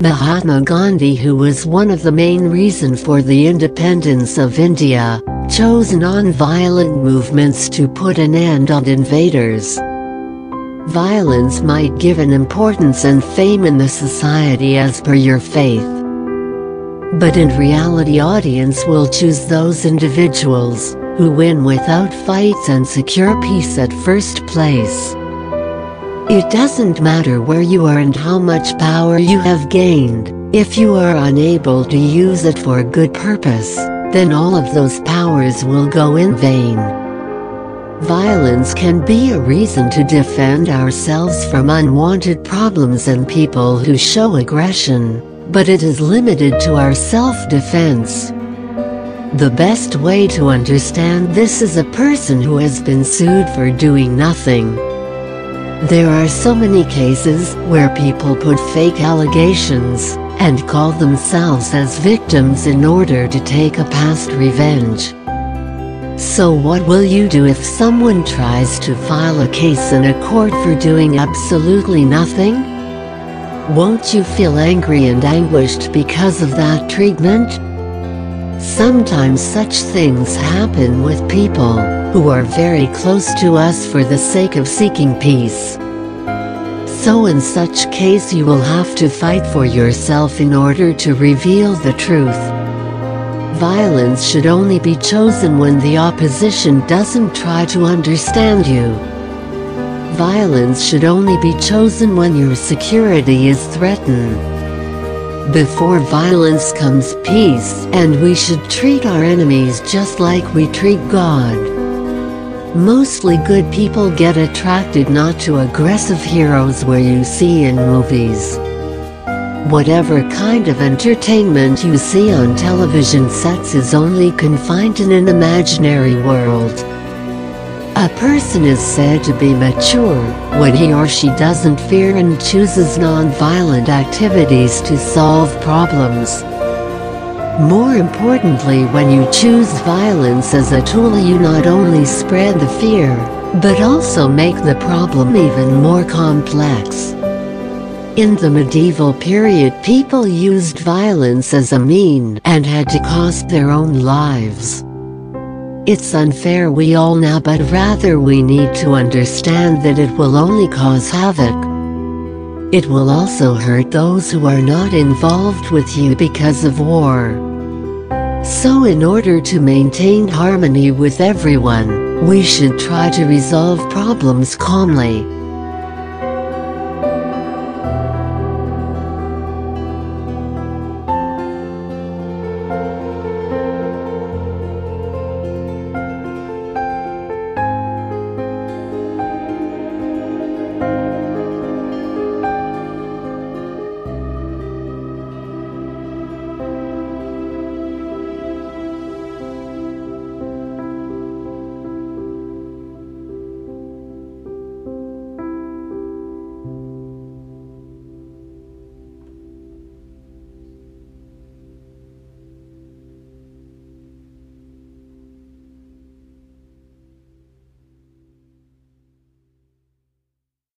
Mahatma Gandhi who was one of the main reason for the independence of India, chose non-violent movements to put an end on invaders. Violence might give an importance and fame in the society as per your faith. But in reality audience will choose those individuals, who win without fights and secure peace at first place. It doesn't matter where you are and how much power you have gained, if you are unable to use it for a good purpose, then all of those powers will go in vain. Violence can be a reason to defend ourselves from unwanted problems and people who show aggression, but it is limited to our self-defense. The best way to understand this is a person who has been sued for doing nothing. There are so many cases where people put fake allegations and call themselves as victims in order to take a past revenge. So what will you do if someone tries to file a case in a court for doing absolutely nothing? Won't you feel angry and anguished because of that treatment? Sometimes such things happen with people who are very close to us for the sake of seeking peace. So in such case you will have to fight for yourself in order to reveal the truth. Violence should only be chosen when the opposition doesn't try to understand you. Violence should only be chosen when your security is threatened. Before violence comes peace, and we should treat our enemies just like we treat God. Mostly good people get attracted not to aggressive heroes where you see in movies. Whatever kind of entertainment you see on television sets is only confined in an imaginary world. A person is said to be mature when he or she doesn't fear and chooses non-violent activities to solve problems. More importantly when you choose violence as a tool you not only spread the fear, but also make the problem even more complex. In the medieval period people used violence as a mean and had to cost their own lives. It's unfair we all know but rather we need to understand that it will only cause havoc. It will also hurt those who are not involved with you because of war. So in order to maintain harmony with everyone, we should try to resolve problems calmly,